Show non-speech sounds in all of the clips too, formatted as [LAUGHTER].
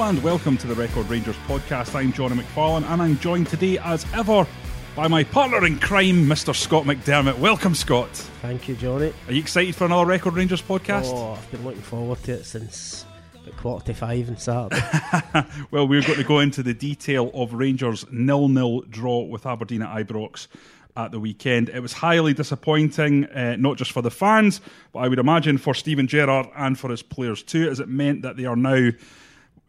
Hello and welcome to the Record Rangers podcast. I'm Jonny McFarlane and I'm joined today, as ever, by my partner in crime, Mr. Scott McDermott. Welcome, Scott. Thank you, Jonny. Are you excited for another Record Rangers podcast? Oh, I've been looking forward to it since about quarter to five on Saturday. [LAUGHS] well, we're going to go into the detail of Rangers' nil-nil draw with Aberdeen at Ibrox at the weekend. It was highly disappointing, uh, not just for the fans, but I would imagine for Steven Gerrard and for his players too, as it meant that they are now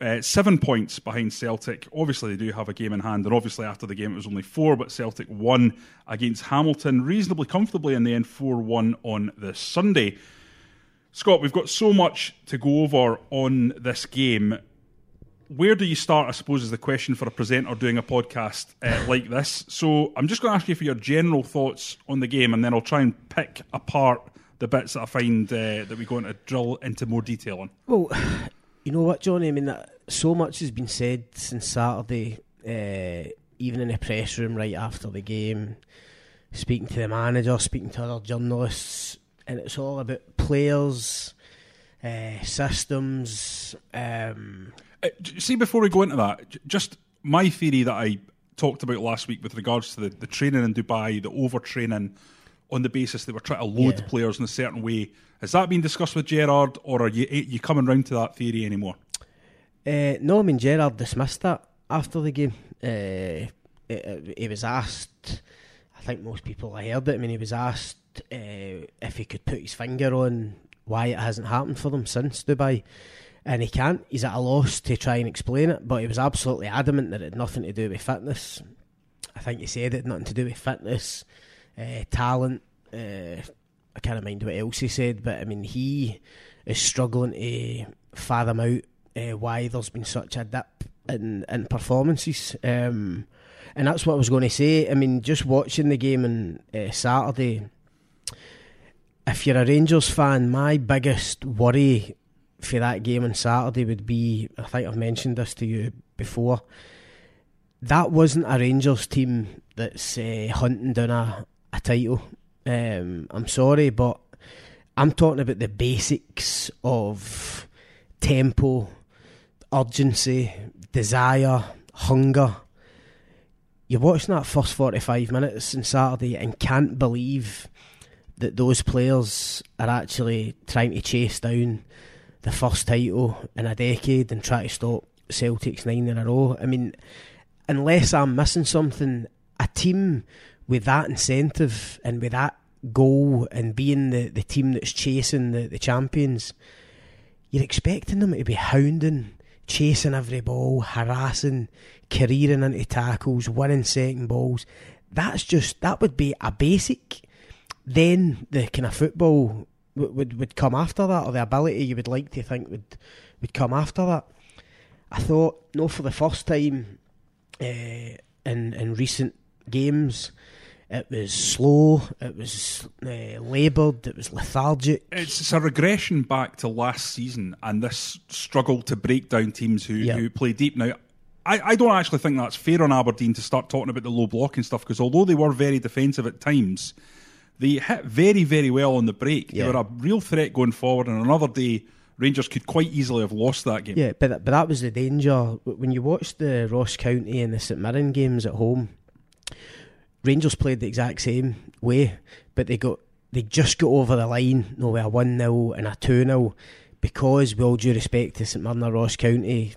uh, seven points behind Celtic. Obviously, they do have a game in hand, and obviously, after the game, it was only four, but Celtic won against Hamilton reasonably comfortably in the end 4 1 on the Sunday. Scott, we've got so much to go over on this game. Where do you start, I suppose, is the question for a presenter doing a podcast uh, [LAUGHS] like this. So I'm just going to ask you for your general thoughts on the game, and then I'll try and pick apart the bits that I find uh, that we go into drill into more detail on. well, you know what, Jonny? I mean, that, so much has been said since Saturday, uh, even in the press room right after the game, speaking to the manager, speaking to other journalists, and it's all about players, uh, systems. Um, Uh, see, before we go into that, just my theory that I talked about last week with regards to the, the training in Dubai, the overtraining on the basis they were trying to load Yeah. players in a certain way. Has that been discussed with Gerrard, or are you you coming round to that theory anymore? Uh, no, I mean Gerrard dismissed that after the game. Uh, he- was asked, I think most people heard it. I mean, he was asked uh, if he could put his finger on why it hasn't happened for them since Dubai, and he can't. He's at a loss to try and explain it, but he was absolutely adamant that it had nothing to do with fitness. I think he said it had nothing to do with fitness, uh, talent. Uh, I can't mind what else he said, but I mean, he is struggling to fathom out uh, why there's been such a dip in, in performances. Um, and that's what I was going to say. I mean, just watching the game on uh, Saturday, if you're a Rangers fan, my biggest worry for that game on Saturday would be I think I've mentioned this to you before. That wasn't a Rangers team that's uh, hunting down a, a title. Um, I'm sorry, but I'm talking about the basics of tempo, urgency, desire, hunger. You're watching that first 45 minutes on Saturday and can't believe that those players are actually trying to chase down the first title in a decade and try to stop Celtic's nine in a row. I mean, unless I'm missing something, a team with that incentive and with that goal and being the, the team that's chasing the, the champions, you're expecting them to be hounding, chasing every ball, harassing, careering into tackles, winning second balls. That's just, that would be a basic. Then the kind of football would, would, would come after that, or the ability you would like to think would, would come after that. I thought, no, for the first time uh, in in recent games, it was slow, it was uh, laboured, it was lethargic. It's, it's a regression back to last season and this struggle to break down teams who, Yeah. who play deep. Now, I, I don't actually think that's fair on Aberdeen to start talking about the low blocking stuff because although they were very defensive at times, they hit very, very well on the break. Yeah. They were a real threat going forward, and another day, Rangers could quite easily have lost that game. Yeah, but that, but that was the danger when you watched the Ross County and the St Mirren games at home. Rangers played the exact same way, but they got they just got over the line, no, with a one 0 and a two 0 because, with all due respect to St Mirren or Ross County,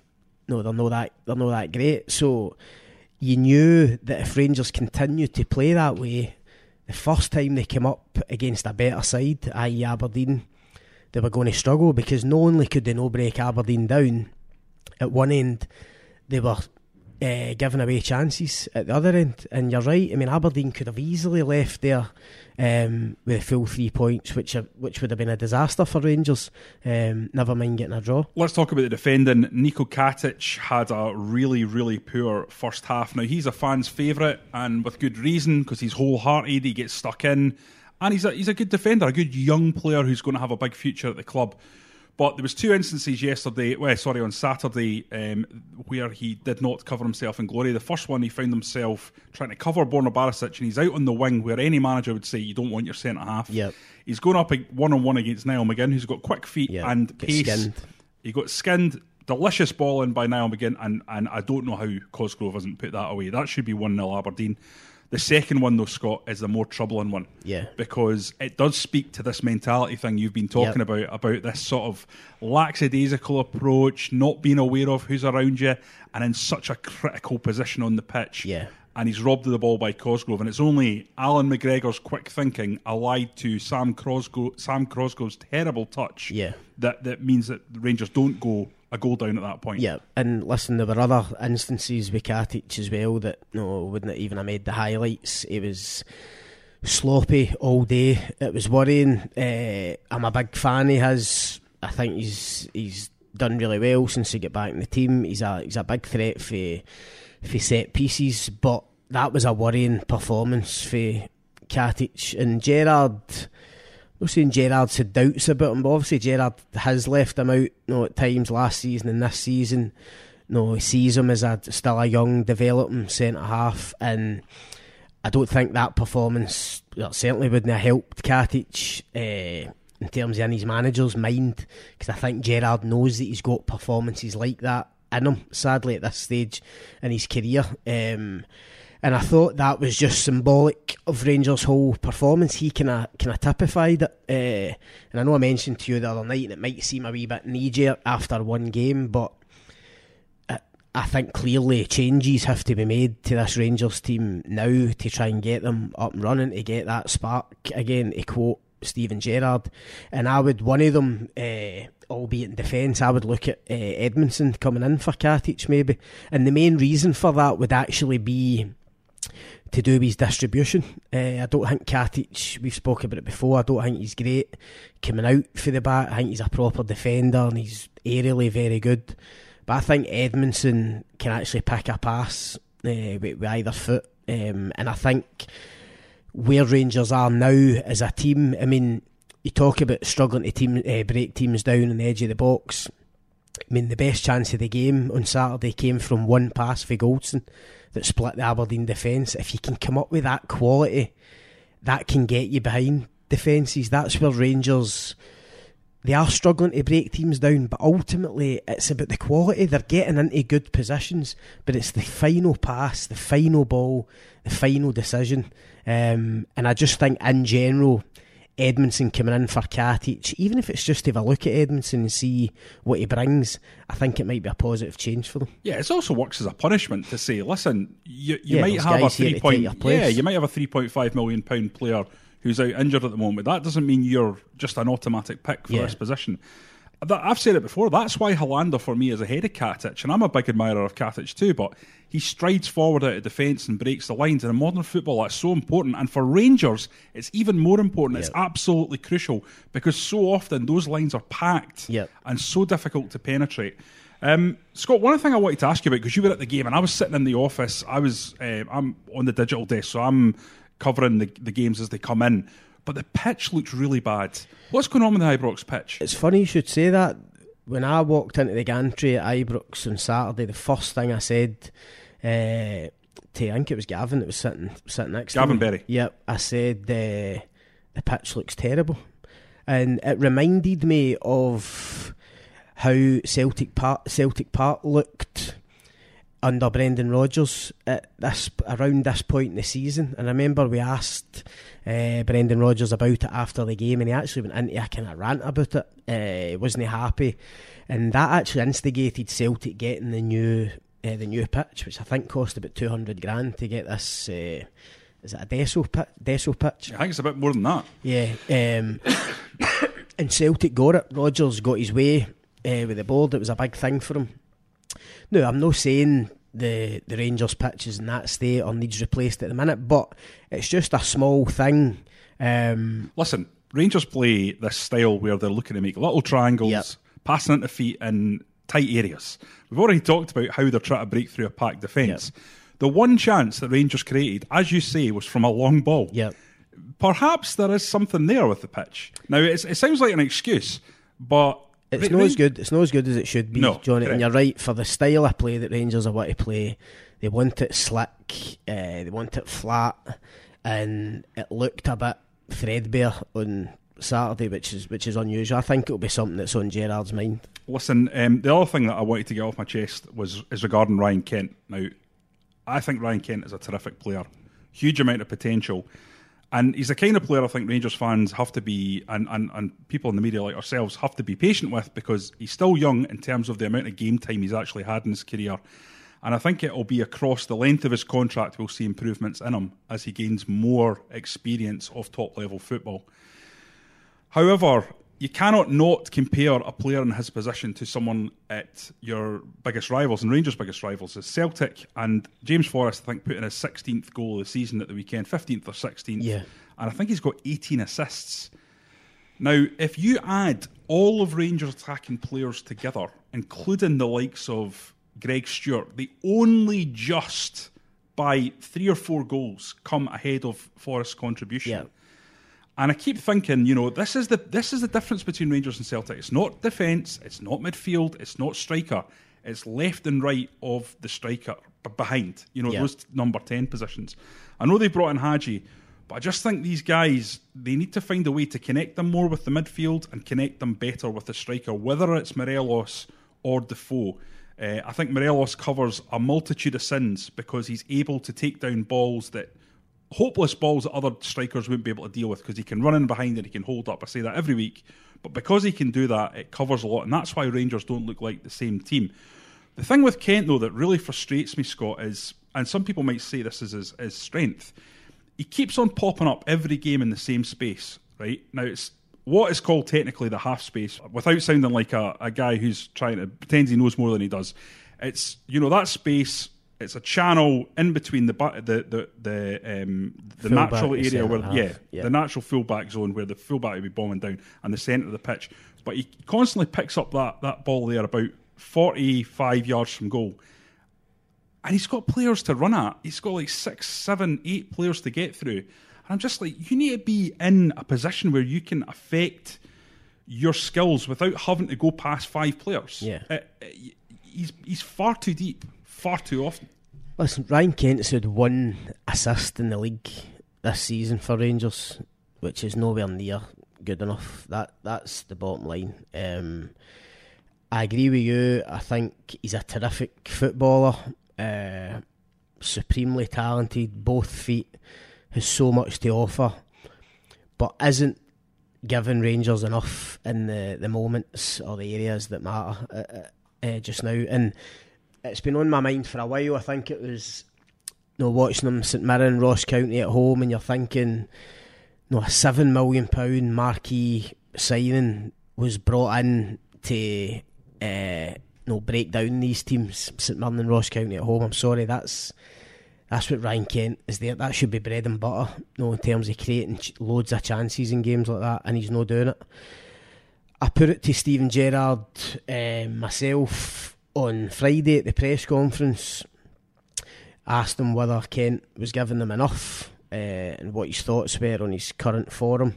no, they're not that they're not that great. So you knew that if Rangers continued to play that way, the first time they came up against a better side, i.e. Aberdeen, they were going to struggle because not only could they no break Aberdeen down, at one end they were uh, giving away chances at the other end. And you're right. I mean, Aberdeen could have easily left there um, with a full three points, which are, which would have been a disaster for Rangers. Um, never mind getting a draw. Let's talk about the defending. Niko Katic had a really, really poor first half. Now, he's a fan's favourite, and with good reason, because he's wholehearted, he gets stuck in, and he's a, he's a good defender, a good young player who's going to have a big future at the club. But there was two instances yesterday, well, sorry, on Saturday, um, where he did not cover himself in glory. The first one, he found himself trying to cover Borna Barisic, and he's out on the wing, where any manager would say you don't want your centre half. Yep. He's going up one on one against Niall McGinn, who's got quick feet Yep. and pace. skinned. He got skinned, delicious ball in by Niall McGinn, and, and I don't know how Cosgrove hasn't put that away. That should be 1 0 Aberdeen. The second one, though, Scott, is the more troubling one. Yeah. Because it does speak to this mentality thing you've been talking Yep. about, about this sort of lackadaisical approach, not being aware of who's around you, and in such a critical position on the pitch. Yeah. And he's robbed of the ball by Cosgrove, and it's only Allan McGregor's quick thinking allied to Sam Cosgrove, Sam Cosgrove's terrible touch Yeah. that, that means that the Rangers don't go a goal down at that point. Yeah, and listen, there were other instances with Katic as well that no wouldn't even have made the highlights. It was sloppy all day. It was worrying. Uh, I'm a big fan of his. I think he's he's done really well since he got back in the team. He's a he's a big threat for for set pieces, but that was a worrying performance for Katic and Gerrard. Not saying Gerrard's had doubts about him, but obviously Gerrard has left him out you know, at times last season and this season. You know, he sees him as a still a young, developing centre half, and I don't think that performance well, certainly wouldn't have helped Katic uh, in terms of in his manager's mind, because I think Gerrard knows that he's got performances like that in him. Sadly, at this stage in his career. Um, and I thought that was just symbolic of Rangers' whole performance. He kind of kind of typified it. Uh, and I know I mentioned to you the other night, and it might seem a wee bit knee jerk after one game, but I, I think clearly changes have to be made to this Rangers team now to try and get them up and running to get that spark again. To quote Steven Gerrard, and I would one of them. Uh, albeit in defence, I would look at uh, Edmundson coming in for Katic maybe, and the main reason for that would actually be to do with his distribution. Uh, I don't think Katic, we've spoken about it before, I don't think he's great coming out for the bat. I think he's a proper defender and he's aerially very good. But I think Edmundson can actually pick a pass uh, with, with either foot. Um, and I think where Rangers are now as a team, I mean, you talk about struggling to team uh, break teams down on the edge of the box. I mean, the best chance of the game on Saturday came from one pass for Goldson that split the Aberdeen defence. If you can come up with that quality, that can get you behind defences. That's where Rangers they are struggling to break teams down, but ultimately it's about the quality. They're getting into good positions, but it's the final pass, the final ball, the final decision. Um, and I just think in general, Edmundson coming in for Katic, even if it's just to have a look at Edmundson and see what he brings, I think it might be a positive change for them. Yeah, it also works as a punishment to say, listen, you, you Yeah, might have a three point, yeah, you might have a three point five million pound player who's out injured at the moment. That doesn't mean you're just an automatic pick for Yeah. this position. I've said it before. That's why Helander for me is ahead of Katic, and I'm a big admirer of Katic too. But he strides forward out of defence and breaks the lines. And in modern football, that's so important. And for Rangers, it's even more important. It's absolutely crucial because so often those lines are packed Yep. and so difficult to penetrate. Um, Scott, one thing I wanted to ask you about because you were at the game and I was sitting in the office. I was uh, I'm on the digital desk, so I'm covering the, the games as they come in. But the pitch looked really bad. What's going on with the Ibrox pitch? It's funny you should say that. When I walked into the gantry at Ibrox on Saturday, the first thing I said uh, to I think it was Gavin that was sitting sitting next Gavin to me. Berry. Yep, I said uh, the pitch looks terrible, and it reminded me of how Celtic Park Celtic Park looked under Brendan Rodgers at this around this point in the season. And I remember we asked uh, Brendan Rodgers about it after the game, and he actually went into a kind of rant about it. Uh, he wasn't he happy, and that actually instigated Celtic getting the new uh, the new pitch, which I think cost about two hundred grand to get this. Uh, is it a Desso pit? Desso pitch? I think it's a bit more than that. Yeah, um, [COUGHS] and Celtic got it. Rodgers got his way with the board. It was a big thing for him. No, I'm not saying the the Rangers pitch is in that state or needs replaced at the minute, but it's just a small thing. Um, Listen, Rangers play this style where they're looking to make little triangles, Yep. passing into feet in tight areas. We've already talked about how they're trying to break through a packed defence. The one chance that Rangers created, as you say, was from a long ball. yeah, perhaps there is something there with the pitch. Now, it's, it sounds like an excuse, but it's not as good. It's not as good as it should be, No, Jonny. correct. And you're right for the style of play that Rangers are want to play. They want it slick. Uh, they want it flat, and it looked a bit threadbare on Saturday, which is which is unusual. I think it'll be something that's on Gerrard's mind. Listen, um, the other thing that I wanted to get off my chest was is regarding Ryan Kent. Now, I think Ryan Kent is a terrific player, huge amount of potential. And he's the kind of player I think Rangers fans have to be, and, and, and people in the media like ourselves have to be patient with because he's still young in terms of the amount of game time he's actually had in his career. And I think it'll be across the length of his contract we'll see improvements in him as he gains more experience of top level football. However, you cannot not compare a player in his position to someone at your biggest rivals and Rangers' biggest rivals is Celtic and James Forrest. I think put in his 16th goal of the season at the weekend, 15th or 16th, Yeah. and I think he's got 18 assists. Now, if you add all of Rangers attacking players together, including the likes of Greg Stewart, they only just by three or four goals come ahead of Forrest's contribution. Yeah. And I keep thinking, you know, this is the this is the difference between Rangers and Celtic. It's not defence, it's not midfield, it's not striker. It's left and right of the striker behind. You know, Yeah. those number ten positions. I know they brought in Hagi, but I just think these guys they need to find a way to connect them more with the midfield and connect them better with the striker, whether it's Morelos or Defoe. Uh, I think Morelos covers a multitude of sins because he's able to take down balls that hopeless balls that other strikers wouldn't be able to deal with because he can run in behind and he can hold up. I say that every week. But because he can do that, it covers a lot. And that's why Rangers don't look like the same team. The thing with Kent, though, that really frustrates me, Scott, is, and some people might say this is his, his strength, he keeps on popping up every game in the same space, right? Now, it's what is called technically the half space, without sounding like a, a guy who's trying to pretend he knows more than he does. It's, you know, that space it's a channel in between the the the the, um, the natural area where yeah, yeah. the natural fullback zone where the fullback would be bombing down and the centre of the pitch. But he constantly picks up that that ball there about forty five yards from goal, and he's got players to run at. He's got like six, seven, eight players to get through, and I'm just like, you need to be in a position where you can affect your skills without having to go past five players. Yeah. Uh, uh, he's he's far too deep, far too often. Listen, Ryan Kent's had one assist in the league this season for Rangers, which is nowhere near good enough. That that's the bottom line. Um, I agree with you. I think he's a terrific footballer, uh, supremely talented, both feet, has so much to offer, but isn't giving Rangers enough in the, the moments or the areas that matter uh, uh, uh, just now. And it's been on my mind for a while. I think it was you know, watching them St Mirren, Ross County at home, and you're thinking, you no, a seven million pound marquee signing was brought in to uh, no break down these teams, St Mirren and Ross County at home. I'm sorry, that's that's what Ryan Kent is there. That should be bread and butter, you no, in terms of creating loads of chances in games like that, and he's not doing it. I put it to Steven Gerrard uh, myself on Friday at the press conference. Asked him whether Kent was giving them enough uh, and what his thoughts were on his current form,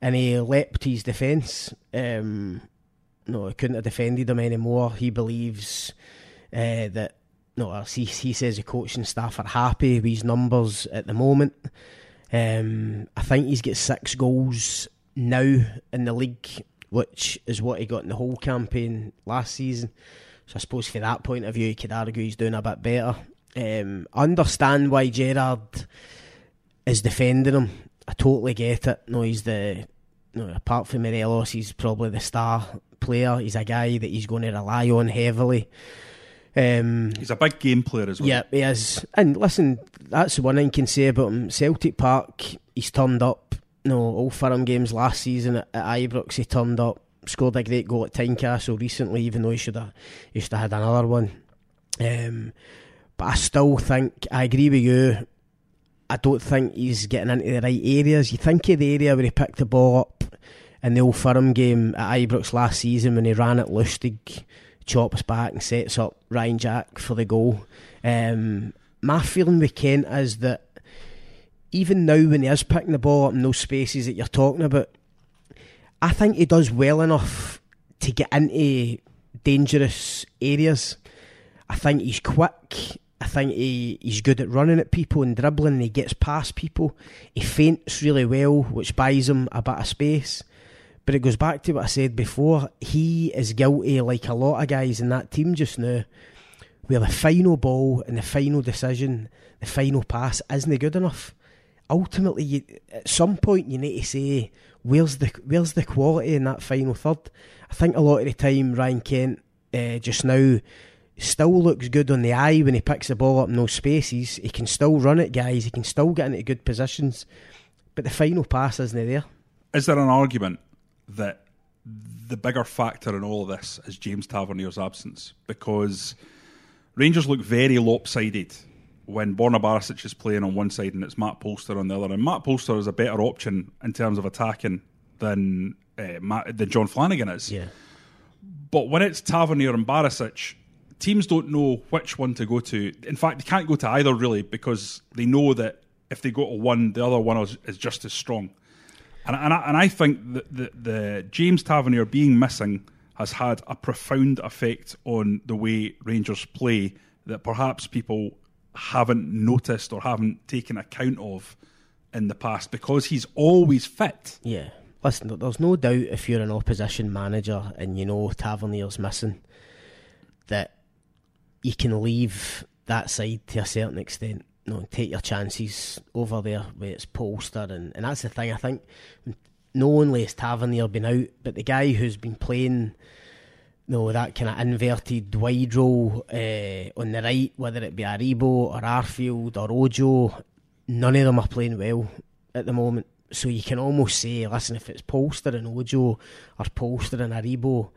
and he leapt his defence. Um, no, he couldn't have defended him anymore. He believes uh, that no, he, he says the coaching staff are happy with his numbers at the moment. Um, I think he's got six goals now in the league, which is what he got in the whole campaign last season. So I suppose from that point of view, you could argue he's doing a bit better. Um, I understand why Gerrard is defending him. I totally get it. No, he's the no, apart from Morelos, he's probably the star player. He's a guy that he's going to rely on heavily. Um, He's a big game player as well. yeah, he is. And listen, that's the one thing I can say about him. Celtic Park, he's turned up. No, all Firm games last season at, at Ibrox, he turned up. Scored a great goal at Tynecastle recently, even though he should have he should have had another one. Um, but I still think I agree with you. I don't think he's getting into the right areas. You think of the area where he picked the ball up in the old Firm game at Ibrox last season when he ran at Lustig, chops back and sets up Ryan Jack for the goal. Um, my feeling with Kent is that even now when he is picking the ball up in those spaces that you're talking about, I think he does well enough to get into dangerous areas. I think he's quick. I think he, he's good at running at people and dribbling and he gets past people. He feints really well, which buys him a bit of space. But it goes back to what I said before. He is guilty, like a lot of guys in that team just now, where the final ball and the final decision, the final pass isn't good enough. Ultimately, you, at some point, you need to say, where's the where's the quality in that final third? I think a lot of the time, Ryan Kent uh, just now still looks good on the eye when he picks the ball up in those spaces. He can still run it, guys. He can still get into good positions, but the final pass isn't there. Is there an argument that the bigger factor in all of this is James Tavernier's absence? Because Rangers look very lopsided when Borna Barisic is playing on one side and it's Matt Polster on the other. And Matt Polster is a better option in terms of attacking than uh, Matt, than Jon Flanagan is. Yeah. But when it's Tavernier and Barisic, teams don't know which one to go to. In fact, they can't go to either really because they know that if they go to one, the other one is, is just as strong. And, and, I, and I think that the, the James Tavernier being missing has had a profound effect on the way Rangers play that perhaps people haven't noticed or haven't taken account of in the past because he's always fit. Yeah. Listen, there's no doubt if you're an opposition manager and you know Tavernier's missing, that you can leave that side to a certain extent. You know, take your chances over there where it's Polster, and, and that's the thing. I think not only has Tavernier been out, but the guy who's been playing, know, that kind of inverted wide role uh, on the right, whether it be Aribo or Arfield or Ojo, none of them are playing well at the moment. So you can almost say, listen, if it's Polster and Ojo or Polster and Aribo,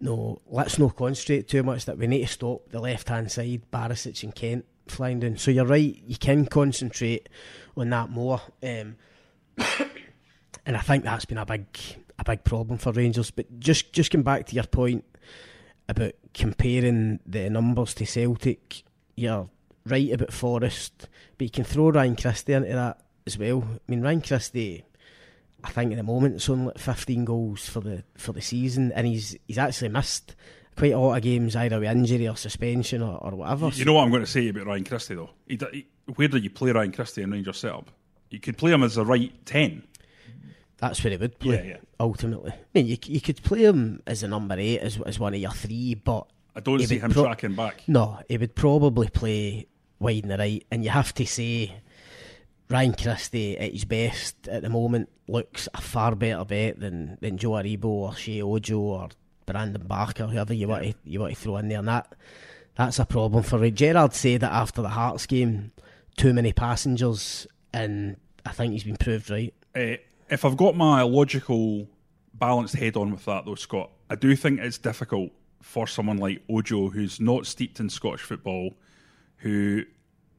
no, let's not concentrate too much that we need to stop the left hand side, Barisic and Kent flying down. So you're right, you can concentrate on that more. Um, [COUGHS] and I think that's been a big a big problem for Rangers. But just just come back to your point about comparing the numbers to Celtic, you're right about Forrest, but you can throw Ryan Christie into that as well. I mean Ryan Christie I think at the moment it's only like 15 goals for the for the season, and he's he's actually missed quite a lot of games either with injury or suspension or, or whatever. You know what I'm going to say about Ryan Christie though. He, he, where do you play Ryan Christie in Rangers setup? You could play him as a right ten. That's where he would play. Yeah, yeah. Ultimately, I mean, you you could play him as a number eight as as one of your three, but I don't see him pro- tracking back. No, he would probably play wide in the right, and you have to say Ryan Christie at his best at the moment looks a far better bet than, than Joe Aribo or Sheyi Ojo or Brandon Barker, whoever you want to you want to throw in there. And that that's a problem for Ray. Gerrard said that after the Hearts game, too many passengers, and I think he's been proved right. Uh, if I've got my logical, balanced head on with that though, Scott, I do think it's difficult for someone like Ojo, who's not steeped in Scottish football, who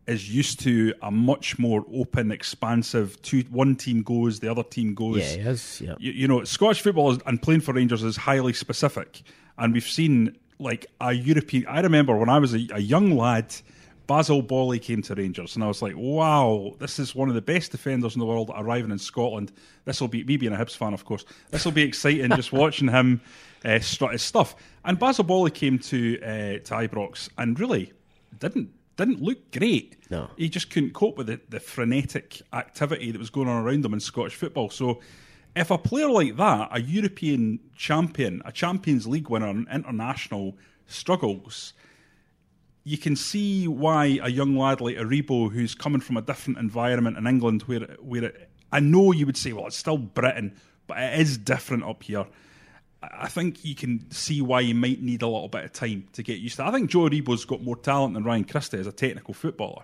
is used to a much more open, expansive. Two, one team goes, the other team goes. Yeah, he is. Yeah. You, you know, Scottish football is, and playing for Rangers is highly specific, and we've seen like a European. I remember when I was a, a young lad. Basile Boli came to Rangers, and I was like, "Wow, this is one of the best defenders in the world arriving in Scotland. This will be me being a Hibs fan, of course. This will be exciting just [LAUGHS] watching him uh, strut his stuff." And Basile Boli came to uh, to Ibrox and really didn't didn't look great. No. He just couldn't cope with the, the frenetic activity that was going on around him in Scottish football. So if a player like that, a European champion, a Champions League winner, an international, struggles, you can see why a young lad like Aribo, who's coming from a different environment in England, where where it, I know you would say, well, it's still Britain, but it is different up here. I think you can see why you might need a little bit of time to get used to. It. I think Joe Aribo's got more talent than Ryan Christie as a technical footballer,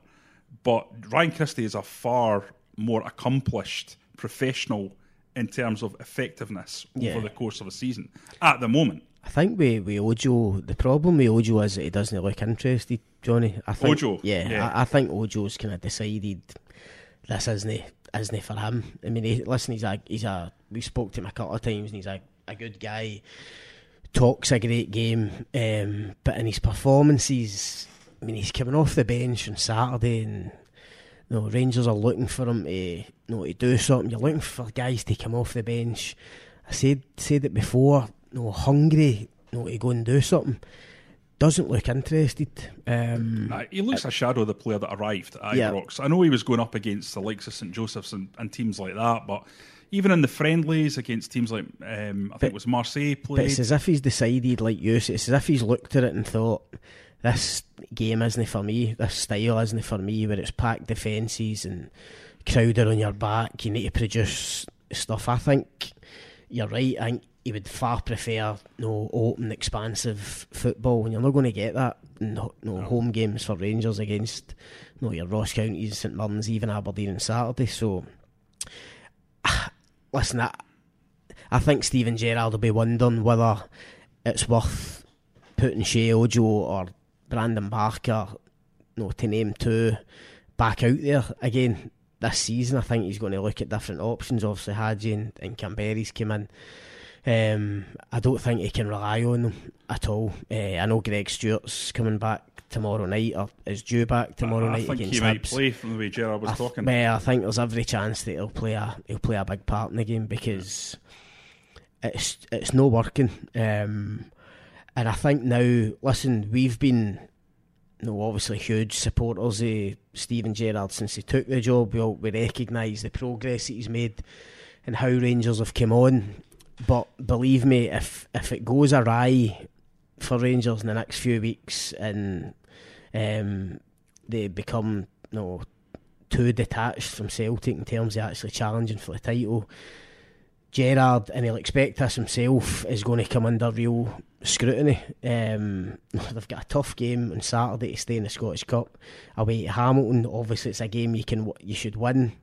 but Ryan Christie is a far more accomplished professional in terms of effectiveness Yeah. over the course of a season at the moment. I think with, with Ojo, the problem with Ojo is that he doesn't look interested, Jonny. I think, Ojo? Yeah, Yeah. I, I think Ojo's kind of decided this isn't isn't for him. I mean, he, listen, he's a he's a. We spoke to him a couple of times, and he's a, a good guy. Talks a great game, um, but in his performances, I mean, he's coming off the bench on Saturday, and you know, Rangers are looking for him to, you know, to do something. You're looking for guys to come off the bench. I said said it before. Know, hungry, know, to go and do something. doesn't look interested. Um, nah, he looks a shadow of the player that arrived at Ibrox. Yeah. I know he was going up against the likes of St Joseph's and, and teams like that, but even in the friendlies against teams like um, I think it was Marseille played. It's as if he's decided, like you, it's as if he's looked at it and thought, "This game isn't for me. This style isn't for me." Where it's packed defences and crowded on your back, you need to produce stuff. I think you're right. I think he would far prefer you no know, open, expansive football, and you're not going to get that. No, no, no. home games for Rangers against no know, your Ross Counties, St Mirren's, even Aberdeen on Saturday. So, [SIGHS] listen, I, I think Steven Gerrard will be wondering whether it's worth putting Sheyi Ojo or Brandon Barker, no, to name two, back out there again this season. I think he's going to look at different options. Obviously, Hagi and, and Kamberi's come in. Um, I don't think he can rely on them at all. Uh, I know Greg Stewart's coming back tomorrow night, or is due back tomorrow I, night I think against he might play from the way Gerrard was I talking. I think there's every chance that he'll play a he'll play a big part in the game because it's it's no working. Um, and I think now, listen, we've been no, obviously huge supporters of Steven Gerrard since he took the job. We all, we recognise the progress that he's made and how Rangers have come on. But believe me, if if it goes awry for Rangers in the next few weeks and um, they become you know, too detached from Celtic in terms of actually challenging for the title, Gerrard, and he'll expect this himself, is going to come under real scrutiny. Um, [LAUGHS] they've got a tough game on Saturday to stay in the Scottish Cup away at Hamilton. Obviously, it's a game you can you should win,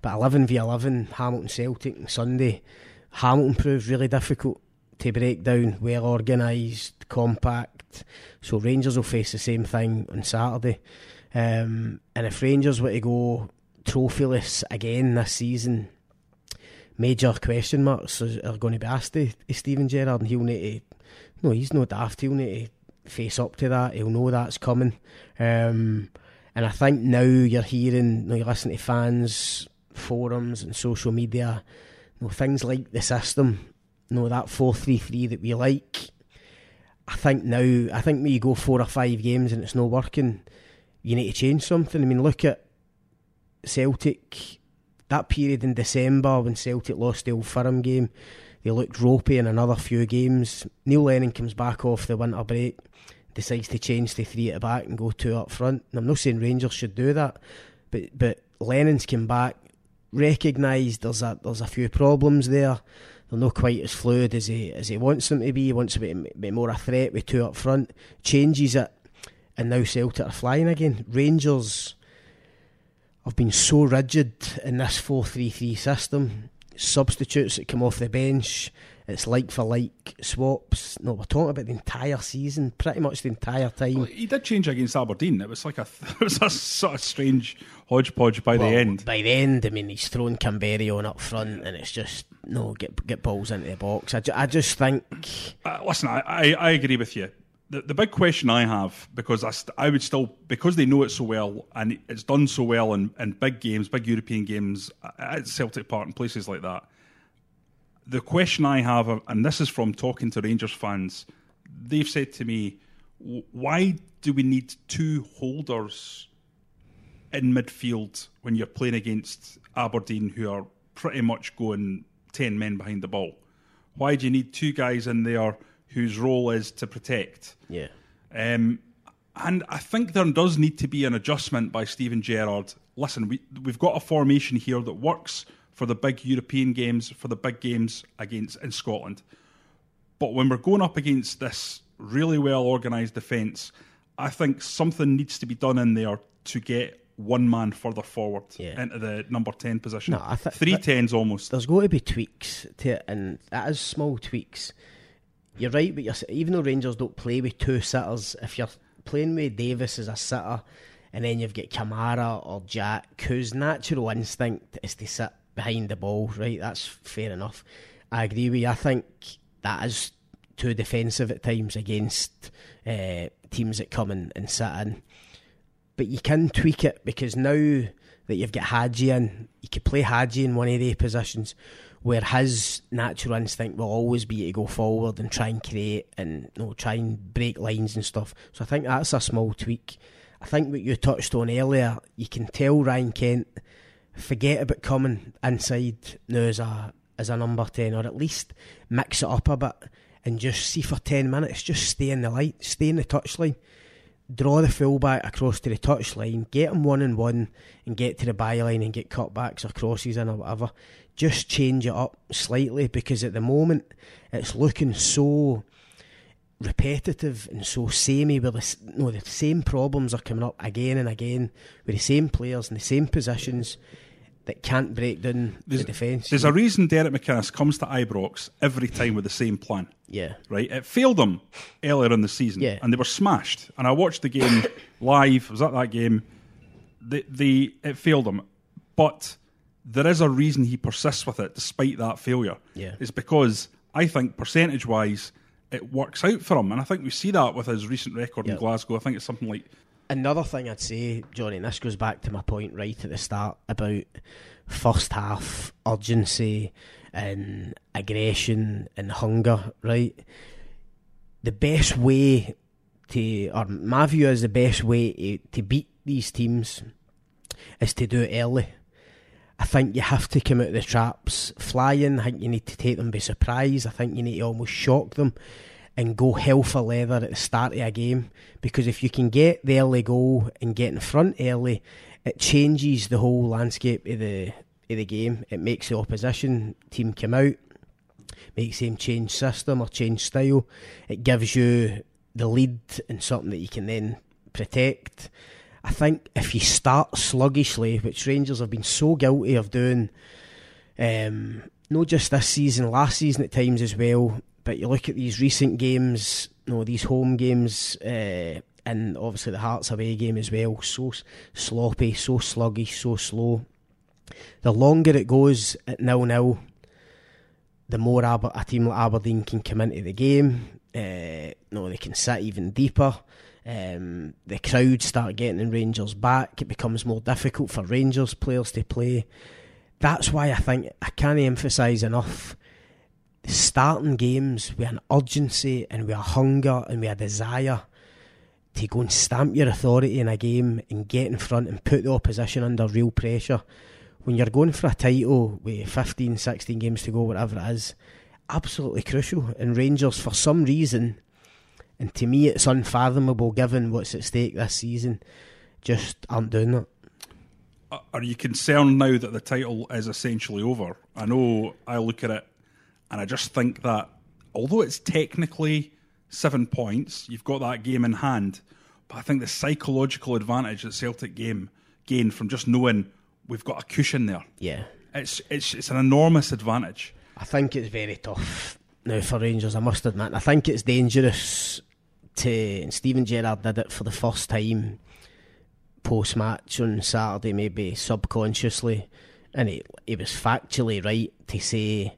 but eleven v eleven Hamilton Celtic on Sunday. Hamilton proved really difficult to break down, well organised, compact. So Rangers will face the same thing on Saturday. Um, and if Rangers were to go trophyless again this season, major question marks are going to be asked to Steven Gerrard, and he'll need to. No, he's no daft. He'll need to face up to that. He'll know that's coming. Um, and I think now you're hearing, you, know, you listen to fans, forums, and social media know, things like the system, you know, that 4 3 3 that we like. I think now, I think when you go four or five games and it's not working, you need to change something. I mean, look at Celtic, that period in December when Celtic lost the Old Firm game. They looked ropey in another few games. Neil Lennon comes back off the winter break, decides to change to three at the back and go two up front. And I'm not saying Rangers should do that, but but Lennon's come back, recognised there's a there's a few problems there. They're not quite as fluid as he as he wants them to be. He wants to be, more a threat with two up front. Changes it, and now Celtic are flying again. Rangers have been so rigid in this four three three system. Substitutes that come off the bench it's like for like swaps. No, we're talking about the entire season, pretty much the entire time. Well, he did change against Aberdeen. It was like a [LAUGHS] it was a sort of strange hodgepodge by well, the end. By the end, I mean he's thrown Kamberi on up front, and it's just no get get balls into the box. I, ju- I just think. Uh, listen, I, I, I agree with you. The, the big question I have because I, st- I would still because they know it so well and it's done so well in, in big games, big European games at Celtic Park and places like that the question I have, and this is from talking to Rangers fans, they've said to me, why do we need two holders in midfield when you're playing against Aberdeen who are pretty much going 10 men behind the ball? Why do you need two guys in there whose role is to protect? Yeah. Um, and I think there does need to be an adjustment by Steven Gerrard. Listen, we, we've got a formation here that works for the big European games, for the big games against in Scotland. But when we're going up against this really well organised defence, I think something needs to be done in there to get one man further forward yeah. into the number 10 position. No, I th- Three tens almost. There's got to be tweaks to it, and that is small tweaks. You're right, but you're, even though Rangers don't play with two sitters, if you're playing with Davis as a sitter, and then you've got Kamara or Jack, whose natural instinct is to sit behind the ball, right? That's fair enough. I agree with you. I think that is too defensive at times against uh, teams that come in and sit in. But you can tweak it because now that you've got Hagi in, you could play Hagi in one of the positions. where his natural instinct will always be to go forward and try and create and you know, try and break lines and stuff. So I think that's a small tweak. I think what you touched on earlier, you can tell Ryan Kent forget about coming inside now as a as a number ten, or at least mix it up a bit and just see for ten minutes, just stay in the light, stay in the touchline draw the fullback across to the touchline, get him one and one, and get to the byline and get cutbacks or crosses in or whatever. Just change it up slightly because at the moment it's looking so repetitive and so samey eh, where the, no, the same problems are coming up again and again with the same players in the same positions that can't break down there's, the defence. There's a reason Derek McInnes comes to Ibrox every time with the same plan. Yeah. Right? It failed them earlier in the season. Yeah. And they were smashed. And I watched the game [COUGHS] live. I was at that game. The, the, it failed them. But there is a reason he persists with it despite that failure. Yeah. It's because I think percentage wise, it works out for him. And I think we see that with his recent record Yeah. in Glasgow. I think it's something like Another thing I'd say, Jonny, and this goes back to my point right at the start about first half urgency and aggression and hunger, right? The best way to, or my view is the best way to, to beat these teams is to do it early. I think you have to come out of the traps flying. I think you need to take them by surprise. I think you need to almost shock them and go hell for leather at the start of a game because if you can get the early goal and get in front early, it changes the whole landscape of the of the game. It makes the opposition team come out, makes them change system or change style. It gives you the lead and something that you can then protect. I think if you start sluggishly, which Rangers have been so guilty of doing, um, not just this season, last season at times as well. But you look at these recent games, you know, these home games, uh, and obviously the Hearts away game as well. So sloppy, so sluggish, so slow. The longer it goes at nil nil, the more Aber- a team like Aberdeen can come into the game. Uh, no, they can sit even deeper. Um, the crowd start getting in Rangers back. It becomes more difficult for Rangers players to play. That's why I think I can't emphasise enough starting games with an urgency and with a hunger and with a desire to go and stamp your authority in a game and get in front and put the opposition under real pressure. When you're going for a title with 15, 16 games to go, whatever it is, absolutely crucial. And Rangers, for some reason, and to me it's unfathomable given what's at stake this season, just aren't doing it. Uh, are you concerned now that the title is essentially over? I know I look at it and I just think that although it's technically seven points, you've got that game in hand. But I think the psychological advantage that Celtic game gained from just knowing we've got a cushion there, Yeah. it's it's it's an enormous advantage. I think it's very tough now for Rangers, I must admit. I think it's dangerous to. Steven Gerrard did it for the first time post match on Saturday, maybe subconsciously. And he, he was factually right to say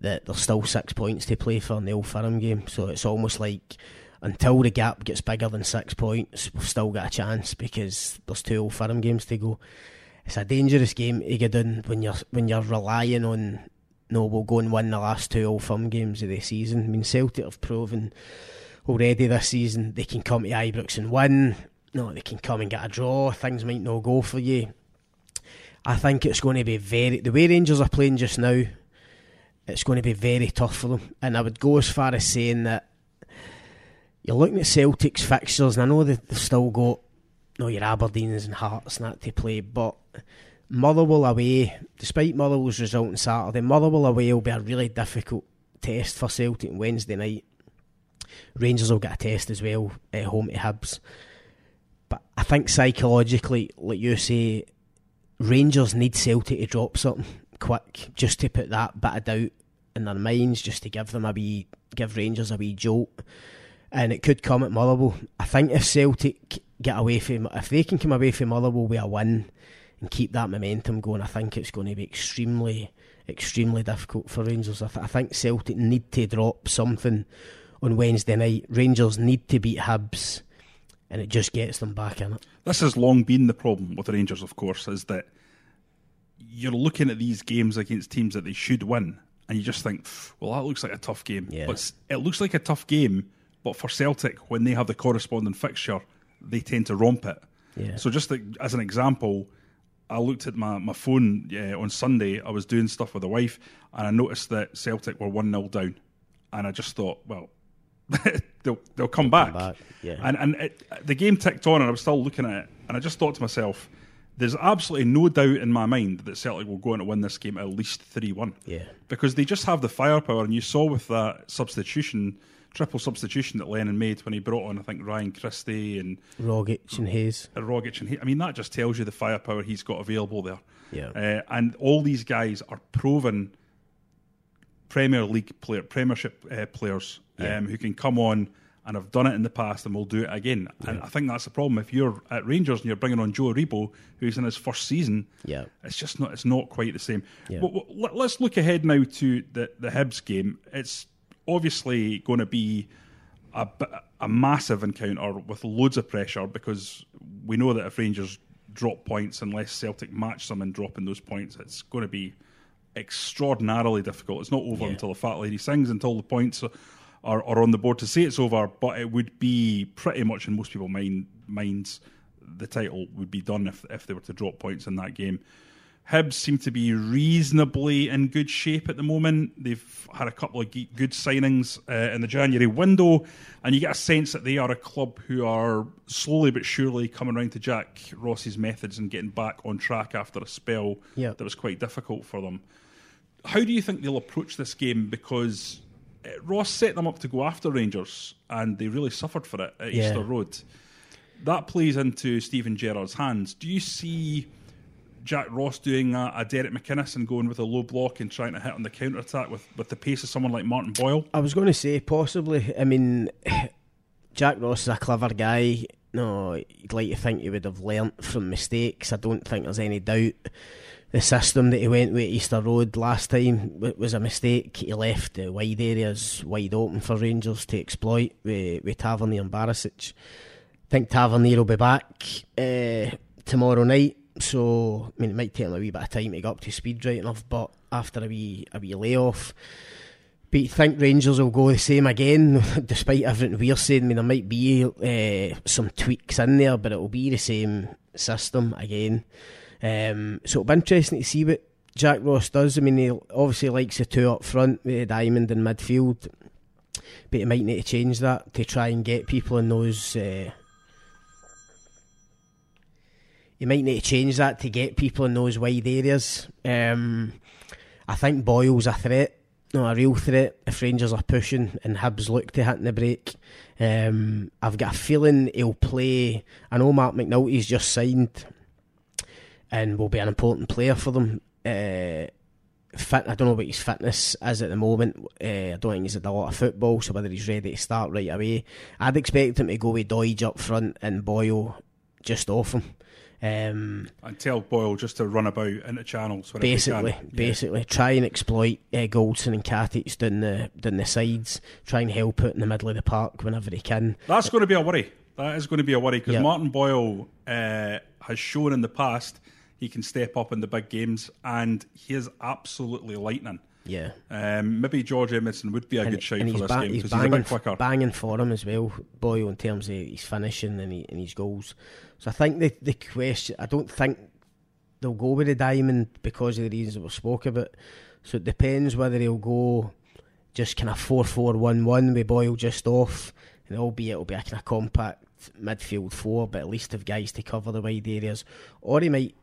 that there's still six points to play for in the Old Firm game. So it's almost like until the gap gets bigger than six points, we've still got a chance because there's two Old Firm games to go. It's a dangerous game to get in when you're when you're relying on no, we'll go and win the last two Old Firm games of the season. I mean, Celtic have proven already this season they can come to Ibrox and win. No, they can come and get a draw. Things might not go for you. I think it's going to be very the way Rangers are playing just now. It's going to be very tough for them, and I would go as far as saying that you're looking at Celtic's fixtures, and I know they've still got no your Aberdeens and Hearts and that to play, but Motherwell away, despite Motherwell's result on Saturday, Motherwell away will be a really difficult test for Celtic on Wednesday night. Rangers will get a test as well at home to Hibs. But I think psychologically, like you say, Rangers need Celtic to drop something quick just to put that bit of doubt in their minds, just to give them a wee, give Rangers a wee jolt. And it could come at Motherwell. I think if Celtic get away from, if they can come away from Motherwell with a win and keep that momentum going, I think it's going to be extremely, extremely difficult for Rangers. I, th- I think Celtic need to drop something on Wednesday night. Rangers need to beat Hibs, and it just gets them back in it. This has long been the problem with the Rangers, of course, is that you're looking at these games against teams that they should win, and you just think, well, that looks like a tough game. Yeah. But it looks like a tough game, but for Celtic, when they have the corresponding fixture, they tend to romp it. Yeah. So just as an example, I looked at my, my phone uh, on Sunday. I was doing stuff with the wife, and I noticed that Celtic were 1 0 down. And I just thought, well, [LAUGHS] they'll, they'll come back. back, yeah. And, and it, the game ticked on, and I was still looking at it. And I just thought to myself, there's absolutely no doubt in my mind that Celtic will go on to win this game at least 3 1. Yeah. Because they just have the firepower. And you saw with that substitution, triple substitution that Lennon made when he brought on, I think, Ryan Christie and Rogic and Hayes. Rogic. And he, I mean, that just tells you the firepower he's got available there. Yeah. Uh, and all these guys are proven Premier League player, Premiership uh, players Yeah. um, who can come on and have done it in the past and will do it again. And I think that's the problem. If you're at Rangers and you're bringing on Joe Aribo, who's in his first season, Yeah. it's just not. It's not quite the same. Yeah. Let- let's look ahead now to the the Hibs game. It's obviously going to be a massive encounter with loads of pressure because we know that if Rangers drop points unless Celtic match them and dropping those points, it's going to be extraordinarily difficult. It's not over Yeah. until the fat lady sings, until the points are, are, are on the board to say it's over. But it would be pretty much in most people's mind, minds the title would be done if if they were to drop points in that game. Hibs seem to be reasonably in good shape at the moment. They've had a couple of good signings uh, in the January window, and you get a sense that they are a club who are slowly but surely coming around to Jack Ross's methods and getting back on track after a spell Yeah. that was quite difficult for them. How do you think they'll approach this game? Because Ross set them up to go after Rangers, and they really suffered for it at Yeah. Easter Road. That plays into Steven Gerrard's hands. Do you see Jack Ross doing a, a Derek McInnes and going with a low block and trying to hit on the counter attack with, with the pace of someone like Martin Boyle? I was going to say possibly. I mean, Jack Ross is a clever guy. No, you'd like to think he would have learnt from mistakes. I don't think there's any doubt. The system that he went with Easter Road last time was a mistake. He left the wide areas wide open for Rangers to exploit with, with Tavernier and Barisic. I think Tavernier will be back uh, tomorrow night. So, I mean, it might take him a wee bit of time to get up to speed right enough, but after a wee, a wee layoff, but you think Rangers will go the same again, [LAUGHS] despite everything we're saying. I mean, there might be uh, some tweaks in there, but it will be the same system again. Um, so it'll be interesting to see what Jack Ross does. I mean, he obviously likes the two up front with Diamond in midfield, but he might need to change that to try and get people in those. Uh, you might need to change that to get people in those wide areas. Um, I think Boyle's a threat, no, a real threat. If Rangers are pushing and Hibs look to hit the break, um, I've got a feeling he'll play. I know Marc McNulty's just signed, and will be an important player for them. Uh, fit, I don't know what his fitness is at the moment. Uh, I don't think he's had a lot of football, so whether he's ready to start right away, I'd expect him to go with Doidge up front and Boyle just off him. Um, And tell Boyle just to run about into channels. whenever he basically. Yeah. basically, try and exploit uh, Goldson and Katic down the down the sides. Try and help it in the middle of the park whenever he can. That's going to be a worry. That is going to be a worry because Yeah. Martin Boyle uh, has shown in the past he can step up in the big games and he is absolutely lightning. Yeah. Um, maybe George Emerson would be a And, good shout for this ba- game he's because he's a banging, bit quicker. banging for him as well, Boyle, in terms of his finishing and, he, and his goals. So I think the the question, I don't think they'll go with the diamond because of the reasons that we spoke about. So it depends whether he'll go just kind of 4 4 1 1 with Boyle just off, and albeit it'll be a kind of compact midfield four, but at least have guys to cover the wide areas. Or he might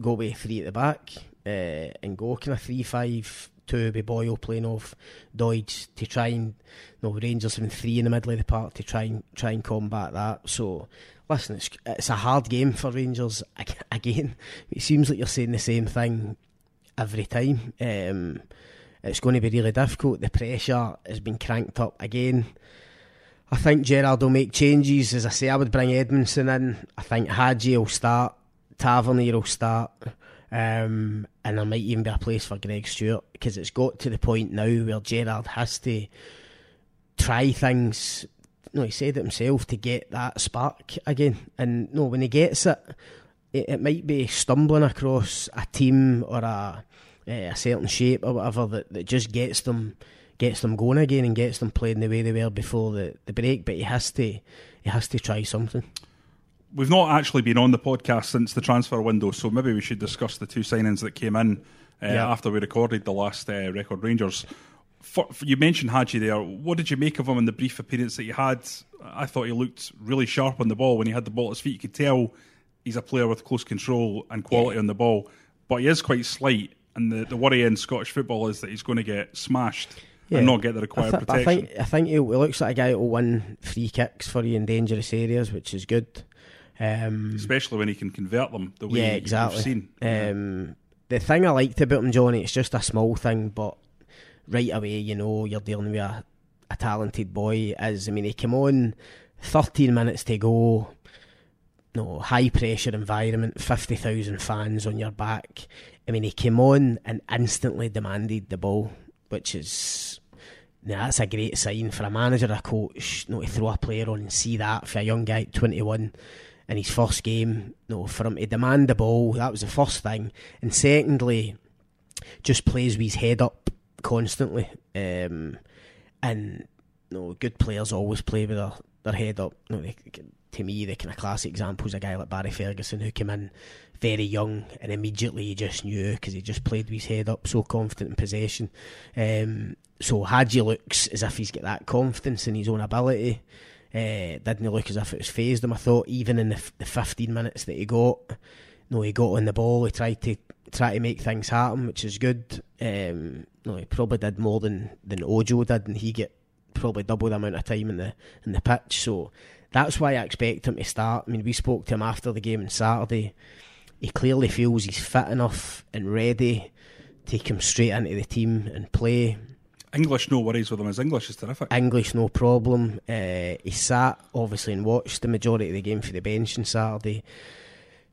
go with three at the back uh, and go kind of 3 5 2 with Boyle playing off Doidge to try and no Rangers having three in the middle of the park to try and try and combat that. So listen, it's it's a hard game for Rangers again. It seems like you're saying the same thing every time. Um, it's going to be really difficult. The pressure has been cranked up again. I think Gerrard will make changes. As I say, I would bring Edmundson in. I think Hagi will start. Tavernier will start. Um, and there might even be a place for Greg Stewart because it's got to the point now where Gerrard has to try things. No, he said it himself to get that spark again. And no, when he gets it, it, it might be stumbling across a team or a uh, a certain shape or whatever that, that just gets them gets them going again and gets them playing the way they were before the, the break. But he has to he has to try something. We've not actually been on the podcast since the transfer window, so maybe we should discuss the two signings that came in uh, yeah. after we recorded the last uh, record Rangers. For, for, you mentioned Hagi there. What did you make of him in the brief appearance that he had? I thought he looked really sharp on the ball when he had the ball at his feet. You could tell he's a player with close control and quality yeah. on the ball, but he is quite slight. And the, the worry in Scottish football is that he's going to get smashed yeah. and not get the required I th- protection. I think I think he, looks like a guy who will win free kicks for you in dangerous areas, which is good. Um, Especially when he can convert them the way yeah, exactly. Um, the thing I liked about him, Jonny, it's just a small thing, but right away, you know, you're dealing with a, a talented boy. As I mean, he came on 13 minutes to go. No high pressure environment, fifty thousand fans on your back. I mean, he came on and instantly demanded the ball, which is now that's a great sign for a manager a coach you know, to throw a player on and see that for a young guy at 21 in his first game. You know, for him to demand the ball, that was the first thing. And secondly, just plays with his head up constantly. Um, and you know, good players always play with their, their head up. You know, they, to me, the kind of classic example is a guy like Barry Ferguson who came in very young and immediately he just knew because he just played with his head up, so confident in possession. Um, so Hagi looks as if he's got that confidence in his own ability. Uh, didn't look as if it was phased him. I thought even in the, f- the 15 minutes that he got, no, he got on the ball. He tried to try to make things happen, which is good. Um, no, he probably did more than, than Ojo did, and he get probably double the amount of time in the in the pitch. So that's why I expect him to start. I mean, we spoke to him after the game on Saturday. He clearly feels he's fit enough and ready Take him straight into the team and play. English, no worries with him. His English is terrific. English, no problem. Uh, he sat obviously and watched the majority of the game for the bench on Saturday,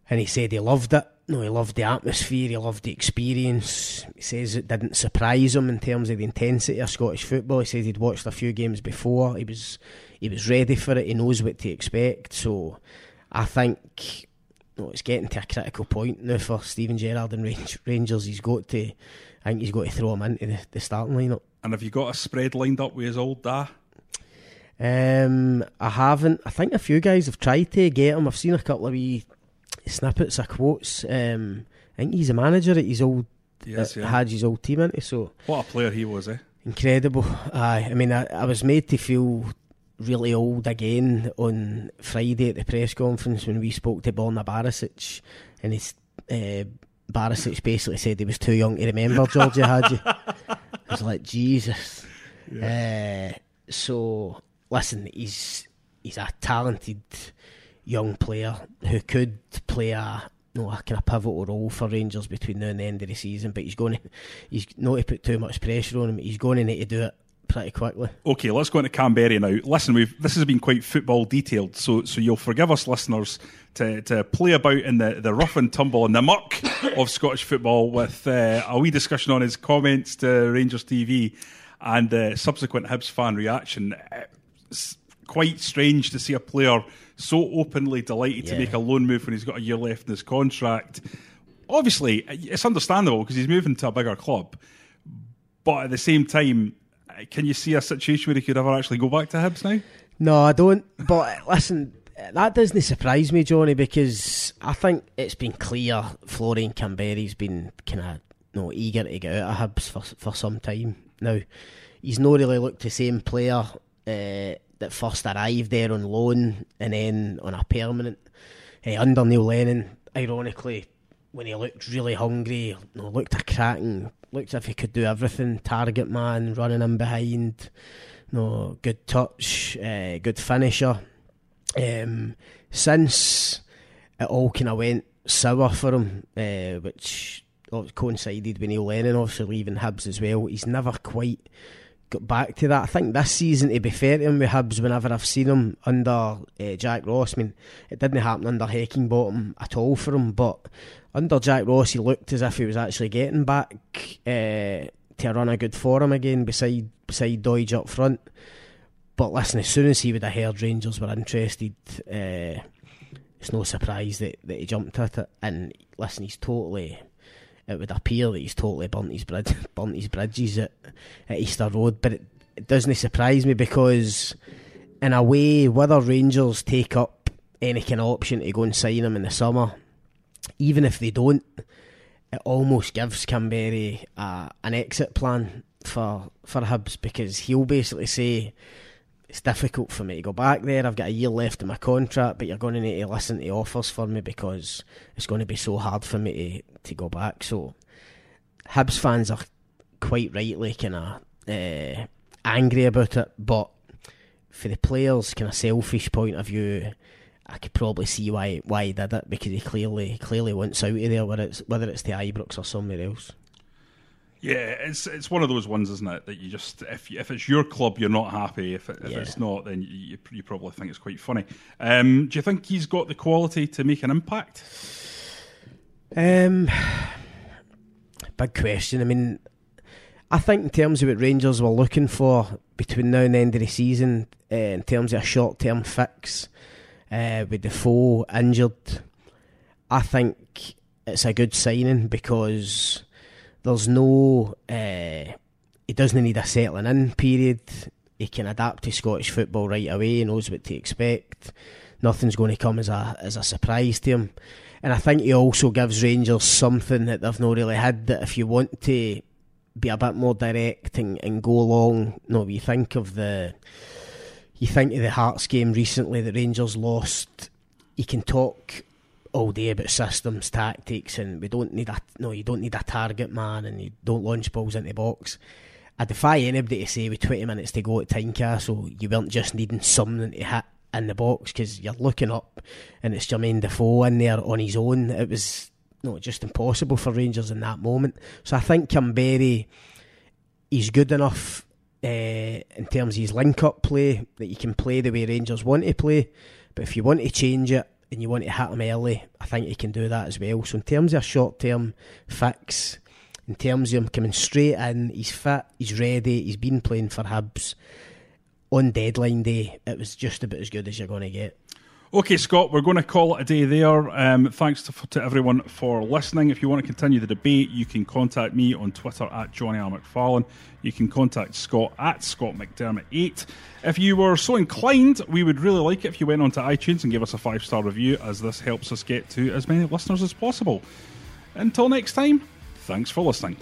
and he said he loved it. No, he loved the atmosphere. He loved the experience. He says it didn't surprise him in terms of the intensity of Scottish football. He says he'd watched a few games before. He was he was ready for it. He knows what to expect. So, I think no, it's getting to a critical point now for Steven Gerrard and Rangers. He's got to, I think he's got to throw him into the, the starting lineup. And have you got a spread lined up with his old da? Um, I haven't. I think a few guys have tried to get him. I've seen a couple of wee snippets of quotes. Um, I think he's a manager at his old. Yes, yeah. Had his old team into so. What a player he was, eh? Incredible. Aye, I mean, I, I was made to feel really old again on Friday at the press conference when we spoke to Borna Barisic, and he's uh, Barisic basically said he was too young to remember Gheorghe Hagi. [LAUGHS] I was like, Jesus. [LAUGHS] Yeah. Uh, so, listen, he's he's a talented young player who could play a you know, a kind of pivotal role for Rangers between now and the end of the season. But he's going to he's not to put too much pressure on him. He's going to need to do it pretty quickly. Okay, let's go into Kamberi now. Listen, we've this has been quite football detailed, so so you'll forgive us, listeners, to, to play about in the, the rough and tumble and the muck of Scottish football with uh, a wee discussion on his comments to Rangers TV and uh, subsequent Hibs fan reaction. It's quite strange to see a player so openly delighted yeah. to make a loan move when he's got a year left in his contract. Obviously, it's understandable because he's moving to a bigger club, but at the same time, can you see a situation where he could ever actually go back to Hibs now? No, I don't. But listen, that doesn't surprise me, Jonny, because I think it's been clear Florian Kamberi's been kind of know, eager to get out of Hibs for for some time now. He's not really looked the same player uh, that first arrived there on loan and then on a permanent. Uh, under Neil Lennon, ironically, when he looked really hungry, you know, looked a cracking, looked as if he could do everything. Target man, running in behind, you know, good touch, uh, good finisher. Um, since it all kind of went sour for him, uh, which coincided with Neil Lennon obviously leaving Hibs as well, he's never quite got back to that. I think this season, to be fair to him with Hibs, whenever I've seen him under uh, Jack Ross, I mean, it didn't happen under Heckingbottom at all for him, but under Jack Ross, he looked as if he was actually getting back uh, to run a good form again beside beside Doidge up front. But listen, as soon as he would have heard Rangers were interested, uh, it's no surprise that, that he jumped at it. And listen, he's totally. It would appear that he's totally burnt his bridge, [LAUGHS] burnt his bridges at, at Easter Road, but it, it doesn't surprise me because, in a way, whether Rangers take up any kind of option to go and sign him in the summer, even if they don't, it almost gives Kamberi uh, an exit plan for for Hibs because he'll basically say it's difficult for me to go back there. I've got a year left in my contract, but you're going to need to listen to offers for me because it's going to be so hard for me to, to go back. So, Hibs fans are quite rightly kind of uh, angry about it, but for the players' kind of selfish point of view, I could probably see why why he did it because he clearly clearly wants out of there, whether it's whether it's the Ibrox or somewhere else. Yeah, it's it's one of those ones, isn't it? That you just if if it's your club, you're not happy. If, it, if yeah. it's not, then you, you probably think it's quite funny. Um, do you think he's got the quality to make an impact? Um, big question. I mean, I think in terms of what Rangers were looking for between now and the end of the season, uh, in terms of a short term fix uh, with Defoe injured, I think it's a good signing because there's no. Uh, he doesn't need a settling in period. He can adapt to Scottish football right away. He knows what to expect. Nothing's going to come as a as a surprise to him. And I think he also gives Rangers something that they've not really had. That if you want to be a bit more direct and, and go along, you know, you think of the you think of the Hearts game recently that Rangers lost. You can talk all day about systems, tactics, and we don't need a no. You don't need a target man, and you don't launch balls into the box. I defy anybody to say with 20 minutes to go at Tynecastle, you weren't just needing something to hit in the box because you're looking up and it's Jermaine Defoe in there on his own. It was no, just impossible for Rangers in that moment. So I think Kamberi, he's good enough uh, in terms of his link up play that you can play the way Rangers want to play. But if you want to change it, and you want to hit him early, I think he can do that as well. So in terms of a short term fix, in terms of him coming straight in, he's fit, he's ready, he's been playing for Hibs. On deadline day, it was just about as good as you're going to get. Okay, Scott, we're going to call it a day there. Um, thanks to, to, everyone for listening. If you want to continue the debate, you can contact me on Twitter at Jonny R. McFarlane. You can contact Scott at Scott McDermott8. If you were so inclined, we would really like it if you went onto iTunes and gave us a five star review, as this helps us get to as many listeners as possible. Until next time, thanks for listening.